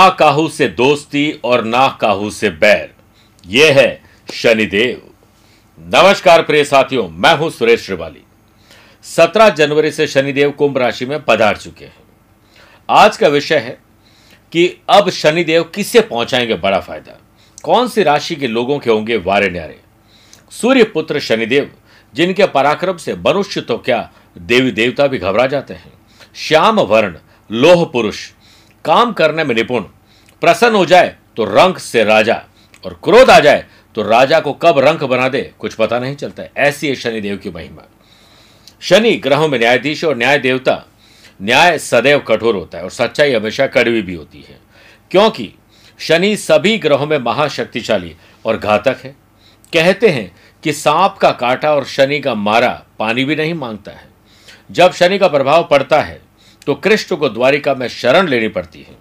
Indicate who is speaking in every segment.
Speaker 1: ना काहू से दोस्ती और ना काहू से बैर। यह है शनिदेव। नमस्कार प्रिय साथियों, मैं हूँ सुरेश श्रिवाली। 17 जनवरी से शनिदेव कुंभ राशि में पधार चुके हैं। आज का विषय है कि अब शनिदेव किससे पहुंचाएँगे बड़ा फ़ायदा। कौन सी राशि के लोगों के होंगे वारे न्यारे? सूर्य पुत्र शनिदेव, जिनके पराक्रम से मनुष्य तो क्या देवी देवता भी घबरा जाते हैं? श्याम वर्ण, लोह पुरुष काम करने में निपुण। प्रसन्न हो जाए तो रंग से राजा, और क्रोध आ जाए तो राजा को कब रंग बना दे, कुछ पता नहीं चलता है। ऐसी है शनिदेव की महिमा। शनि ग्रहों में न्यायाधीश और न्याय देवता, न्याय सदैव कठोर होता है, और सच्चाई हमेशा कड़वी भी होती है। क्योंकि शनि सभी ग्रहों में महाशक्तिशाली और घातक है। कहते हैं कि सांप का काटा और शनि का मारा पानी भी नहीं माँगता है। जब शनि का प्रभाव पड़ता है तो कृष्ण को द्वारिका में शरण लेनी पड़ती है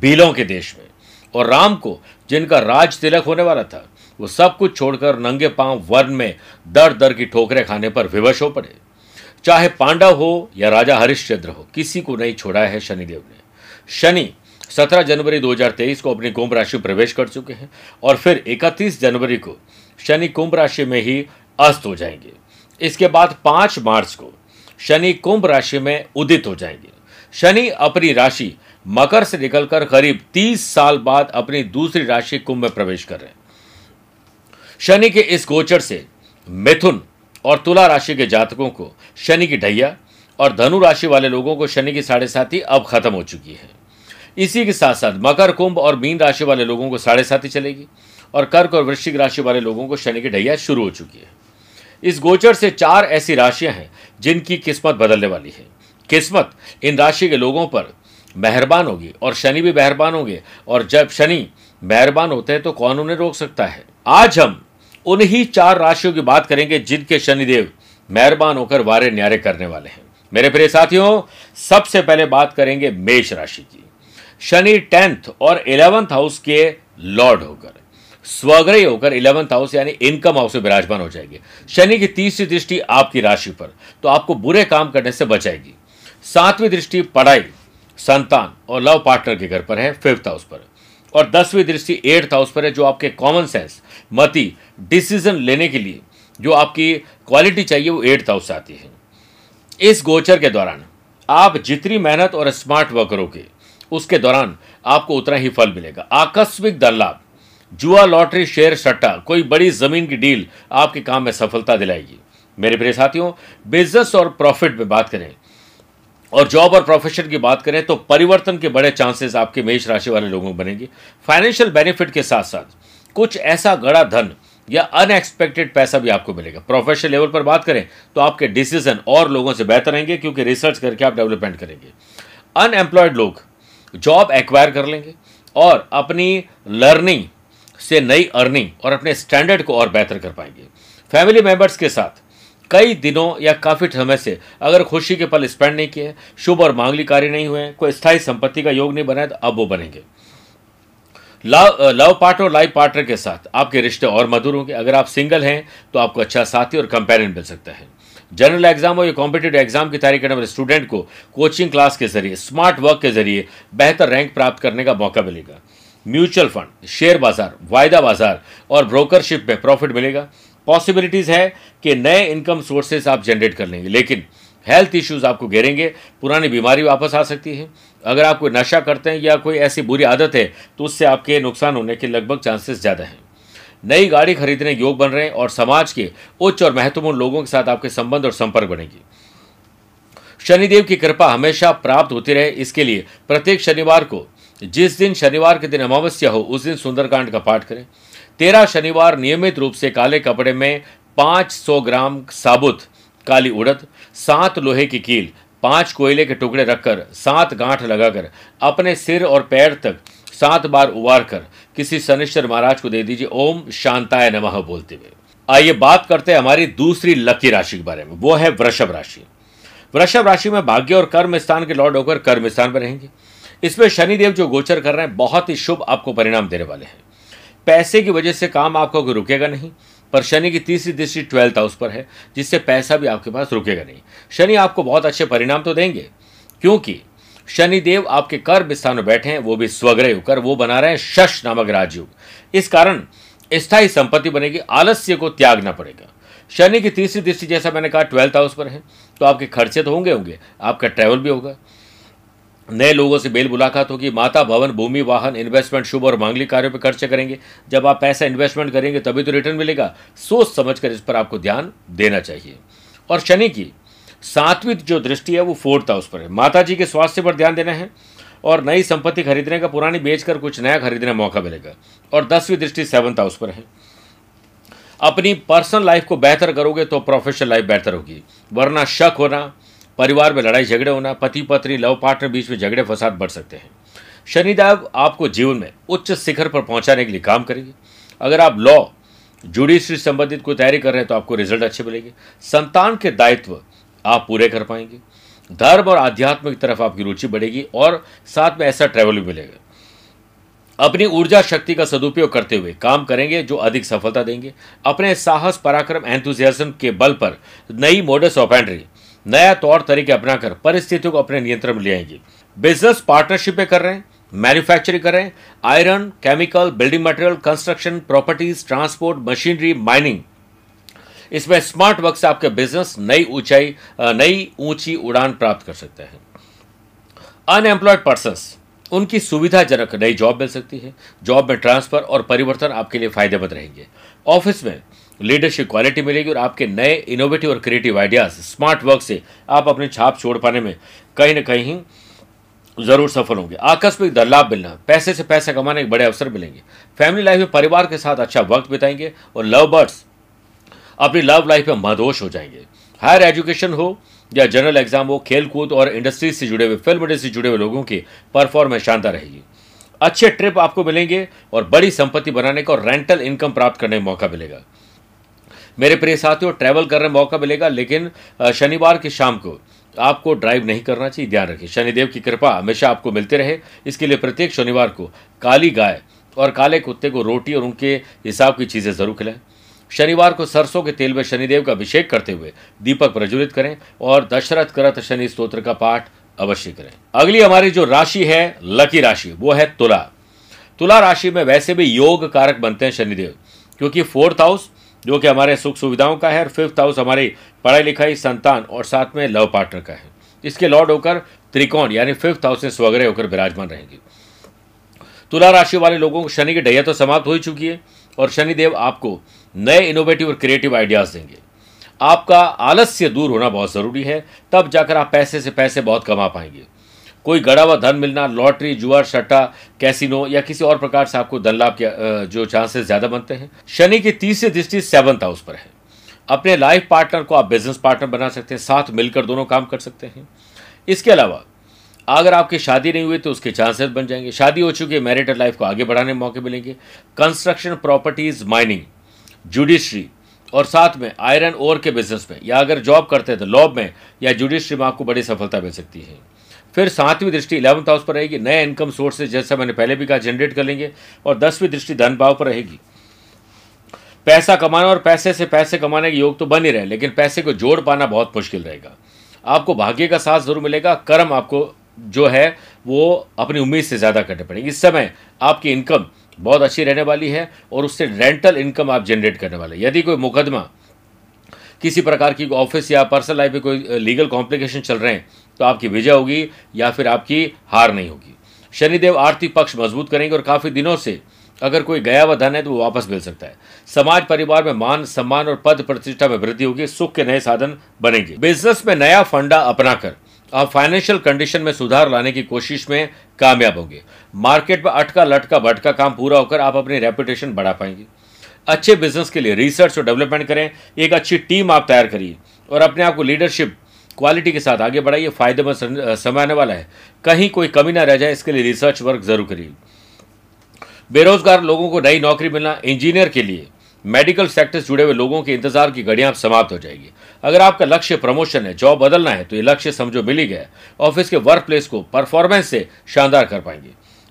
Speaker 1: भीलों के देश में। और राम को, जिनका राज तिलक होने वाला था, वो सब कुछ छोड़कर नंगे पाँव वन में दर दर की ठोकरें खाने पर विवश हो पड़े। चाहे पांडव हो या राजा हरिश्चंद्र हो, किसी को नहीं छोड़ा है शनिदेव ने। शनि 17 जनवरी 2023 को अपनी कुंभ राशि प्रवेश कर चुके हैं और फिर 31 जनवरी को शनि कुंभ राशि में ही अस्त हो जाएँगे। इसके बाद 5 मार्च को शनि कुंभ राशि में उदित हो जाएँगे। शनि अपनी राशि मकर से निकलकर करीब 30 साल बाद अपनी दूसरी राशि कुंभ में प्रवेश कर रहे हैं। शनि के इस गोचर से मिथुन और तुला राशि के जातकों को शनि की ढैया और धनु राशि वाले लोगों को शनि की साढ़े साथी अब खत्म हो चुकी है। इसी के साथ साथ मकर कुंभ और मीन राशि वाले लोगों को साढ़े साथी चलेगी और कर्क और वृश्चिक राशि वाले लोगों को शनि की ढैया शुरू हो चुकी है। इस गोचर से चार ऐसी राशियाँ हैं, जिनकी किस्मत बदलने वाली है। किस्मत, इन राशि के लोगों पर मेहरबान होगी और शनि भी मेहरबान होंगे, और जब शनि मेहरबान होते हैं तो कौन उन्हें रोक सकता है? आज हम उन्हीं चार राशियों की बात करेंगे, जिनके शनिदेव मेहरबान होकर वारे न्यारे करने वाले हैं। मेरे प्रिय साथियों, सबसे पहले बात करेंगे मेष राशि की। शनि टेंथ और इलेवंथ हाउस के लॉर्ड होकर। स्वग्रही होकर इलेवंथ हाउस यानी इनकम हाउस में विराजमान हो जाएँगे। शनि की तीसरी दृष्टि आपकी राशि पर तो आपको बुरे काम करने से बचाएगी। सातवीं दृष्टि पढ़ाई, संतान और लव पार्टनर के घर पर है, फिफ्थ हाउस पर। और दसवीं दृष्टि एट्थ हाउस पर है, जो आपके कॉमन सेंस मति डिसीज़न लेने के लिए, जो आपकी क्वालिटी चाहिए, वो एट्थ हाउस से आती है। इस गोचर के दौरान, आप जितनी मेहनत और स्मार्ट वर्क करोगे उसके दौरान आपको उतना ही फल मिलेगा। आकस्मिक धन लाभ जुआ लॉटरी शेयर सट्टा, कोई बड़ी ज़मीन की डील आपके काम में सफलता दिलाएगी। मेरे प्रिय साथियों, बिज़नेस और प्रॉफिट में बात करें, और जॉब और प्रोफेशन की बात करें तो परिवर्तन के बड़े चांसेस आपके मेष राशि वाले लोगों को बनेंगे। फाइनेंशियल बेनिफिट के साथ साथ कुछ ऐसा गड़ा धन या अनएक्सपेक्टेड पैसा भी आपको मिलेगा। प्रोफेशनल लेवल पर बात करें तो आपके डिसीज़न और लोगों से बेहतर रहेंगे, क्योंकि रिसर्च करके आप डेवलपमेंट करेंगे। अनएम्प्लॉयड लोग जॉब एक्वायर कर लेंगे, और अपनी लर्निंग से नई अर्निंग और अपने स्टैंडर्ड को और बेहतर कर पाएँगे। फैमिली मेंबर्स के साथ, कई दिनों या काफ़ी समय से अगर खुशी के पल स्पेंड नहीं किए, शुभ और मांगली कार्य नहीं हुए, कोई स्थायी संपत्ति का योग नहीं बना है तो अब वो बनेंगे। लव लव पार्टनर और लाइफ पार्टनर के साथ आपके रिश्ते और मधुर होंगे। अगर आप सिंगल हैं तो आपको अच्छा साथी और कंपेरियन मिल सकता है। जनरल एग्ज़ाम और कॉम्पिटेटिव एग्ज़ाम की तैयारी करने वाले स्टूडेंट को कोचिंग क्लास के ज़रिए स्मार्ट वर्क के ज़रिए बेहतर रैंक प्राप्त करने का मौका मिलेगा। म्यूचुअल फंड, शेयर बाज़ार, वायदा बाज़ार और ब्रोकरशिप में प्रॉफिट मिलेगा। पॉसिबिलिटीज़ है कि नए इनकम सोर्सेज आप जनरेट कर लेंगे, लेकिन हेल्थ इश्यूज़ आपको घेरेंगे, पुरानी बीमारी वापस आ सकती है। अगर आप कोई नशा करते हैं या कोई ऐसी बुरी आदत है तो उससे आपके नुकसान होने के लगभग चांसेस ज़्यादा हैं। नई गाड़ी खरीदने योग बन रहे हैं और समाज के उच्च और महत्वपूर्ण लोगों के साथ आपके संबंध और संपर्क बनेंगे। शनिदेव की कृपा हमेशा प्राप्त होती रहे, इसके लिए प्रत्येक शनिवार को जिस दिन शनिवार के दिन अमावस्या हो, उस दिन सुंदरकांड का पाठ करें। तेरह शनिवार नियमित रूप से काले कपड़े में पाँच सौ ग्राम साबुत, काली उड़द, सात लोहे की कील, पाँच कोयले के टुकड़े रखकर, सात गांठ लगाकर, अपने सिर और पैर तक सात बार उबार कर किसी शनिश्चर महाराज को दे दीजिए, ओम शांताय नमः बोलते हुए। आइए बात करते हैं हमारी दूसरी लकी राशि के बारे में, वो है वृषभ राशि। वृषभ राशि में भाग्य और कर्म स्थान के लॉर्ड होकर कर्म स्थान पर रहेंगे। इसमें शनिदेव जो गोचर कर रहे हैं, बहुत ही शुभ आपको परिणाम देने वाले हैं। पैसे की वजह से काम आपका कोई रुकेगा नहीं, पर शनि की तीसरी दृष्टि ट्वेल्थ हाउस पर है, जिससे पैसा भी आपके पास रुकेगा नहीं। शनि आपको बहुत अच्छे परिणाम तो देंगे, क्योंकि शनिदेव आपके कर्म स्थान में बैठे हैं, वो भी स्वग्रह होकर, वो बना रहे हैं शश नामक राजयोग। इस कारण स्थायी संपत्ति बनेगी, आलस्य को त्यागना पड़ेगा। शनि की तीसरी दृष्टि, जैसा मैंने कहा, ट्वेल्थ हाउस पर है तो आपके खर्चे तो होंगे होंगे, आपका ट्रैवल भी होगा। नए लोगों से बेल मुलाकात होगी। माता भवन, भूमि वाहन इन्वेस्टमेंट शुभ और मांगलिक कार्यों पर खर्च करेंगे। जब आप पैसा इन्वेस्टमेंट करेंगे, तभी तो रिटर्न मिलेगा। सोच समझकर इस पर आपको ध्यान देना चाहिए। और शनि की सातवीं जो दृष्टि है, वो फोर्थ हाउस पर है। माता जी के स्वास्थ्य पर ध्यान देना है और नई संपत्ति खरीदने का, पुरानी बेचकर कुछ नया खरीदने का मौका मिलेगा। और दसवीं दृष्टि सेवंथ हाउस पर है। अपनी पर्सनल लाइफ को बेहतर करोगे तो प्रोफेशनल लाइफ बेहतर होगी। वरना शक होना परिवार में लड़ाई झगड़े होना, पति पत्नी, लव पार्टनर बीच में झगड़े फसाद बढ़ सकते हैं। शनिदेव आपको जीवन में उच्च शिखर पर पहुँचाने के लिए काम करेंगे। अगर आप लॉ, जुडिशरी संबंधित कोई तैयारी कर रहे हैं तो आपको रिज़ल्ट अच्छे मिलेंगे। संतान के दायित्व आप पूरे कर पाएँगे। धर्म और आध्यात्म की तरफ़ आपकी रुचि बढ़ेगी और साथ में ऐसा ट्रैवल भी मिलेगा। अपनी ऊर्जा शक्ति का सदुपयोग करते हुए काम करेंगे जो अधिक सफलता देंगे। अपने साहस, पराक्रम एंथुजियाज्म के बल पर नई मोडस ऑपेंड्री नया तौर तरीके अपनाकर परिस्थितियों को अपने नियंत्रण में ले आएँगे। बिज़नेस पार्टनरशिप कर रहे हैं, मैन्युफैक्चरिंग कर रहे हैं, iron, chemical, building material, construction, properties, transport, machinery, mining. इसमें स्मार्ट वर्क से आपके बिज़नेस नई ऊंचाई नई ऊँची उड़ान प्राप्त कर सकते हैं। अनएम्प्लॉयड पर्सन उनकी सुविधाजनक नई जॉब मिल सकती है। जॉब में ट्रांसफ़र और परिवर्तन आपके लिए फ़ायदेमंद रहेंगे। ऑफ़िस में लीडरशिप क्वालिटी मिलेगी और आपके नए इनोवेटिव और क्रिएटिव आइडियाज़ स्मार्ट वर्क से आप अपनी छाप छोड़ पाने में कहीं ना कहीं ज़रूर सफल होंगे। आकस्मिक लाभ मिलना, पैसे से पैसे कमाने के बड़े अवसर मिलेंगे। फैमिली लाइफ में परिवार के साथ अच्छा वक्त बिताएँगे और लव बर्ड्स अपनी लव लाइफ में मदोश हो जाएँगे। हायर एजुकेशन हो या जनरल एग्ज़ाम हो खेल कूद और इंडस्ट्री से जुड़े हुए फ़िल्म इंडस्ट्री से जुड़े हुए लोगों की परफॉर्मेंस शानदार रहेगी। अच्छे ट्रिप आपको मिलेंगे और बड़ी संपत्ति बनाने का और रेंटल इनकम प्राप्त करने का मौका मिलेगा। मेरे प्रिय साथियों ट्रैवल करने मौका मिलेगा, लेकिन शनिवार की शाम को आपको ड्राइव नहीं करना चाहिए, ध्यान रखिए। शनिदेव की कृपा हमेशा आपको मिलते रहे। इसके लिए प्रत्येक शनिवार को काली गाय और काले कुत्ते को रोटी और उनके हिसाब की चीज़ें ज़रूर खिलाएँ। शनिवार को सरसों के तेल में शनिदेव का अभिषेक करते हुए दीपक प्रज्वलित करें और दशरथ करत शनि स्त्रोत्र का पाठ अवश्य करें। अगली हमारी जो राशि है, लकी राशि, वो है तुला। तुला राशि में वैसे भी योग कारक बनते हैं शनिदेव, क्योंकि फोर्थ हाउस जो कि हमारे सुख सुविधाओं का है और फिफ्थ हाउस हमारी पढ़ाई लिखाई, संतान और साथ में लव पार्टनर का है। इसके लॉर्ड होकर त्रिकोण, यानी फिफ्थ हाउस में स्वग्रह होकर विराजमान रहेंगे। तुला राशि वाले लोगों को शनि की डैया तो समाप्त हो ही चुकी है और शनिदेव आपको नए इनोवेटिव और क्रिएटिव आइडियाज़ देंगे। आपका आलस्य दूर होना बहुत ज़रूरी है, तब जाकर आप पैसे से पैसे बहुत कमा पाएँगे। कोई गड़ा हुआ धन मिलना, लॉटरी जुआर सट्टा, कैसीनो या किसी और प्रकार से आपको धन लाभ के जो चांसेस ज़्यादा बनते हैं। शनि की तीसरी दृष्टि सेवंथ हाउस पर है। अपने लाइफ पार्टनर को आप बिज़नेस पार्टनर बना सकते हैं, साथ मिलकर दोनों काम कर सकते हैं। इसके अलावा, अगर आपकी शादी नहीं हुई तो उसके चांसेस बन जाएँगे। शादी हो चुकी है मैरिटल लाइफ को आगे बढ़ाने में मौके मिलेंगे। कंस्ट्रक्शन प्रॉपर्टीज़ माइनिंग जुडिशरी और साथ में आयरन ओर के बिज़नेस में या अगर जॉब करते हैं तो लॉब में या जुडिशरी में आपको बड़ी सफलता मिल सकती है। फिर सातवीं दृष्टि इलेवंथ हाउस पर रहेगी। नए इनकम सोर्सेज जैसा मैंने पहले भी कहा जनरेट कर लेंगे और दसवीं दृष्टि धन भाव पर रहेगी। पैसा कमाना और पैसे से पैसे कमाने के योग तो बन ही रहे, लेकिन पैसे को जोड़ पाना बहुत मुश्किल रहेगा। आपको भाग्य का साथ ज़रूर मिलेगा, कर्म आपको जो है, वो अपनी उम्मीद से ज़्यादा करने पड़ेगी। इस समय आपकी इनकम बहुत अच्छी रहने वाली है और उससे रेंटल इनकम आप जनरेट करने वाले यदि कोई मुकदमा किसी प्रकार की ऑफ़िस या पर्सनल लाइफ में कोई लीगल कॉम्प्लिकेशन चल रहे हैं तो आपकी विजय होगी या फिर आपकी हार नहीं होगी। शनिदेव आर्थिक पक्ष मज़बूत करेंगे और काफ़ी दिनों से अगर कोई गया हुआ धन है तो वो वापस मिल सकता है। समाज परिवार में मान, सम्मान और पद प्रतिष्ठा में वृद्धि होगी, सुख के नए साधन बनेंगे। बिज़नेस में नया फंडा अपनाकर आप फाइनेंशियल कंडीशन में सुधार लाने की कोशिश में कामयाब होंगे। मार्केट में अटका लटका भटका काम पूरा होकर आप अपनी रेपुटेशन बढ़ा पाएँगे। अच्छे बिज़नेस के लिए रिसर्च और डेवलपमेंट करें, एक अच्छी टीम आप तैयार करिए और अपने आप को लीडरशिप क्वालिटी के साथ आगे बढ़ाइए, फ़ायदेमंद समय आने वाला है। कहीं कोई कमी ना रह जाए, इसके लिए रिसर्च वर्क ज़रूर करिए। बेरोजगार लोगों को नई नौकरी मिलना इंजीनियर के लिए। मेडिकल सेक्टर से जुड़े हुए लोगों के इंतज़ार की घड़ियाँ समाप्त हो जाएगी। अगर आपका लक्ष्य प्रमोशन है जॉब बदलना है तो ये लक्ष्य समझो मिल ही। गया ऑफ़िस के वर्क प्लेस को परफॉर्मेंस से शानदार कर पाएँगे।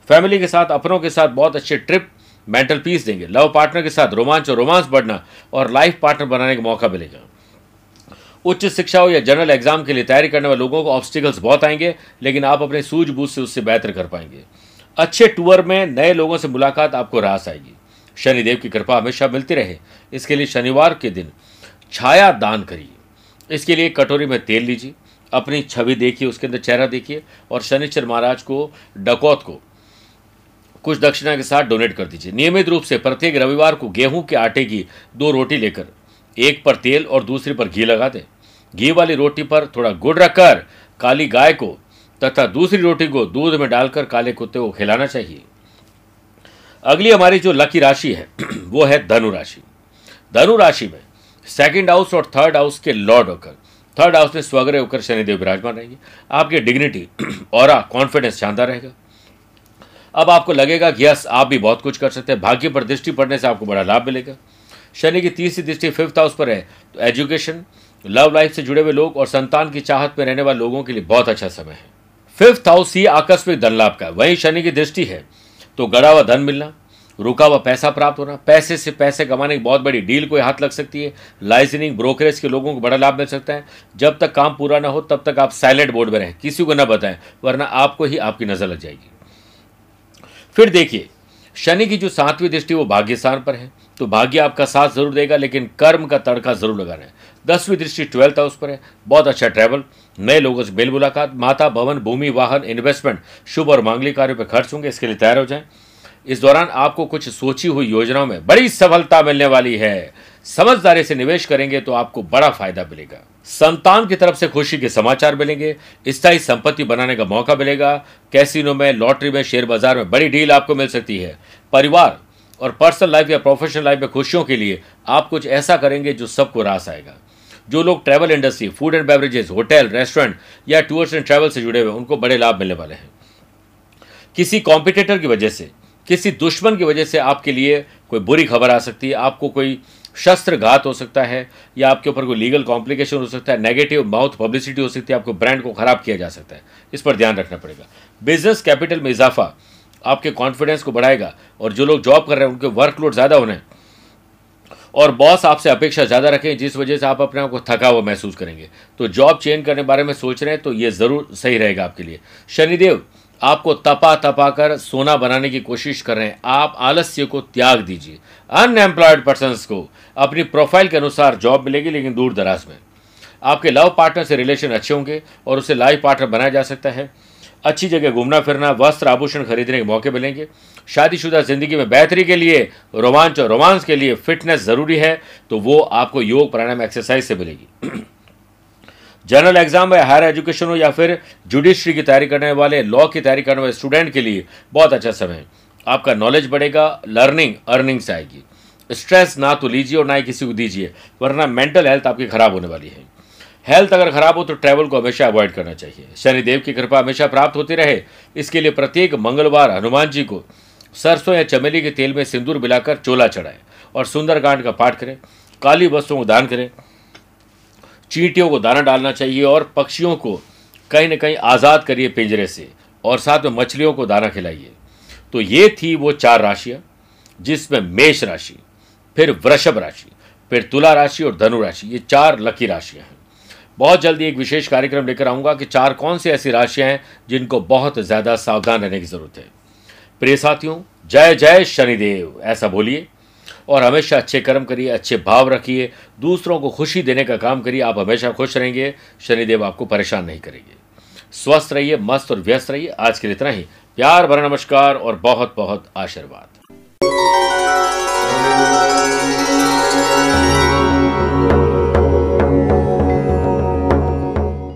Speaker 1: फैमिली के साथ, अपनों के साथ बहुत अच्छे ट्रिप मेंटल पीस देंगे। लव पार्टनर के साथ रोमांच और रोमांस बढ़ना और लाइफ पार्टनर बनाने का मौका मिलेगा। उच्च शिक्षा हो या जनरल एग्ज़ाम के लिए तैयारी करने वाले लोगों को ऑब्स्टिकल्स बहुत आएँगे, लेकिन आप अपने सूझबूझ से उससे बेहतर कर पाएँगे। अच्छे टूर में नए लोगों से मुलाकात आपको रास आएगी। शनिदेव की कृपा हमेशा मिलती रहे। इसके लिए शनिवार के दिन छाया दान करिए। इसके लिए कटोरी में तेल लीजिए। अपनी छवि देखिए, उसके अंदर चेहरा देखिए और शनिचर महाराज को, डकौत को कुछ दक्षिणा के साथ डोनेट कर दीजिए। नियमित रूप से प्रत्येक रविवार को गेहूँ के आटे की दो रोटी लेकर, एक पर तेल और दूसरी पर घी लगा दें। घी वाली रोटी पर थोड़ा गुड़ रखकर काली गाय को तथा दूसरी रोटी को दूध में डालकर काले कुत्ते को खिलाना चाहिए। अगली हमारी जो लकी राशि है, वो है धनु राशि। धनु राशि में सेकंड हाउस और थर्ड हाउस के लॉर्ड होकर थर्ड हाउस में स्वग्रह होकर शनिदेव विराजमान रहेंगे। आपकी डिग्निटी और कॉन्फिडेंस शानदार रहेगा। अब आपको लगेगा कि यस, आप भी बहुत कुछ कर सकते हैं। भाग्य पर दृष्टि पड़ने से आपको बड़ा लाभ मिलेगा। शनि की तीसरी दृष्टि फिफ्थ हाउस पर है तो एजुकेशन लव लाइफ से जुड़े हुए लोग और संतान की चाहत में रहने वाले लोगों के लिए बहुत अच्छा समय है। फिफ्थ हाउस ही आकस्मिक धन लाभ का वहीं शनि की दृष्टि है तो गड़ा हुआ धन मिलना, रुका हुआ पैसा प्राप्त होना, पैसे से पैसे कमाने की बहुत बड़ी डील कोई हाथ लग सकती है। लाइसेंसिंग ब्रोकरेज के लोगों को बड़ा लाभ मिल सकता है। जब तक काम पूरा ना हो, तब तक आप साइलेंट बोर्ड में रहें। किसी को ना बताएँ, वरना आपको ही आपकी नज़र लग जाएगी। फिर देखिए, शनि की जो सातवीं दृष्टि, वो भाग्य स्थान पर है। तो भाग्य आपका साथ ज़रूर देगा, लेकिन कर्म का तड़का ज़रूर लगाना है दसवीं दृष्टि ट्वेल्थ हाउस पर है। बहुत अच्छा ट्रैवल नए लोगों से मेल मुलाकात। माता, भवन, भूमि, वाहन इन्वेस्टमेंट शुभ और मांगलिक कार्यों पर खर्च होंगे। इसके लिए तैयार हो जाएँ। इस दौरान आपको कुछ सोची हुई योजनाओं में बड़ी सफलता मिलने वाली है। समझदारी से निवेश करेंगे तो आपको बड़ा फ़ायदा मिलेगा। संतान की तरफ़ से खुशी के समाचार मिलेंगे। स्थायी संपत्ति बनाने का मौका मिलेगा। कैसीनो में, लॉटरी में, शेयर बाज़ार में बड़ी डील आपको मिल सकती है। परिवार और पर्सनल लाइफ या प्रोफेशनल लाइफ में खुशियों के लिए आप कुछ ऐसा करेंगे जो सबको रास आएगा। जो लोग travel industry food and beverages hotel restaurant या टूर्स एंड ट्रैवल से जुड़े हुए उनको बड़े लाभ मिलने वाले हैं। किसी कॉम्पिटेटर की वजह से, किसी दुश्मन की वजह से आपके लिए कोई बुरी खबर आ सकती है, आपको कोई शस्त्र घात हो सकता है या आपके ऊपर कोई लीगल कॉम्प्लिकेशन हो सकता है नेगेटिव माउथ पब्लिसिटी हो सकती है, आपको ब्रांड को खराब किया जा सकता है। इस पर ध्यान रखना पड़ेगा। बिज़नेस कैपिटल में इजाफा आपके कॉन्फिडेंस को बढ़ाएगा और जो लोग जॉब कर रहे हैं, उनके वर्कलोड ज़्यादा होने हैं और बॉस आपसे अपेक्षा ज़्यादा रखें, जिस वजह से आप अपने आप को थका हुआ महसूस करेंगे। तो जॉब चेंज करने बारे में सोच रहे हैं तो ये ज़रूर सही रहेगा आपके लिए। शनिदेव, आपको तपा तपा कर सोना बनाने की कोशिश कर रहे हैं। आप आलस्य को त्याग दीजिए। अनएम्प्लॉयड पर्सन को अपनी प्रोफ़ाइल के अनुसार जॉब मिलेगी, लेकिन दूर दराज में। आपके लव पार्टनर से रिलेशन अच्छे होंगे और उसे लाइफ पार्टनर बनाया जा सकता है। अच्छी जगह घूमना, फिरना, वस्त्र आभूषण खरीदने के मौके मिलेंगे। शादीशुदा ज़िंदगी में बेहतरी के लिए, रोमांच और रोमांस के लिए फिटनेस ज़रूरी है तो वो आपको योग प्राणायाम एक्सरसाइज से मिलेगी। जनरल एग्ज़ाम में हायर एजुकेशन हो या फिर जुडिशरी की तैयारी करने वाले लॉ की तैयारी करने वाले स्टूडेंट के लिए बहुत अच्छा समय है। आपका नॉलेज बढ़ेगा लर्निंग अर्निंग से आएगी। स्ट्रेस ना तो लीजिए और ना ही किसी को दीजिए, वरना मेंटल हेल्थ आपकी खराब होने वाली है। हेल्थ अगर खराब हो तो ट्रैवल को हमेशा अवॉइड करना चाहिए। शनिदेव की कृपा हमेशा प्राप्त होती रहे। इसके लिए प्रत्येक मंगलवार हनुमान जी को सरसों या चमेली के तेल में सिंदूर मिलाकर चोला चढ़ाएँ और सुंदरकांड का पाठ करें, काली वस्तुओं को दान करें, चींटियों को दाना डालना चाहिए और पक्षियों को कहीं ना कहीं आज़ाद करिए पिंजरे से और साथ में मछलियों को दाना खिलाइए। तो ये थी वो चार राशियाँ, जिसमें मेष राशि, फिर वृषभ राशि, फिर तुला राशि और धनु राशि, ये चार लकी राशियाँ हैं। बहुत जल्दी एक विशेष कार्यक्रम लेकर आऊँगा कि चार कौन सी ऐसी राशियाँ हैं जिनको बहुत ज़्यादा सावधान रहने की ज़रूरत है। प्रिय साथियों, जय जय शनिदेव, ऐसा बोलिए। और हमेशा अच्छे कर्म करिए, अच्छे भाव रखिए, दूसरों को खुशी देने का काम करिए, आप हमेशा खुश रहेंगे, शनिदेव आपको परेशान नहीं करेंगे। स्वस्थ रहिए, मस्त और व्यस्त रहिए, आज के लिए इतना ही। प्यार भरा नमस्कार और बहुत बहुत आशीर्वाद।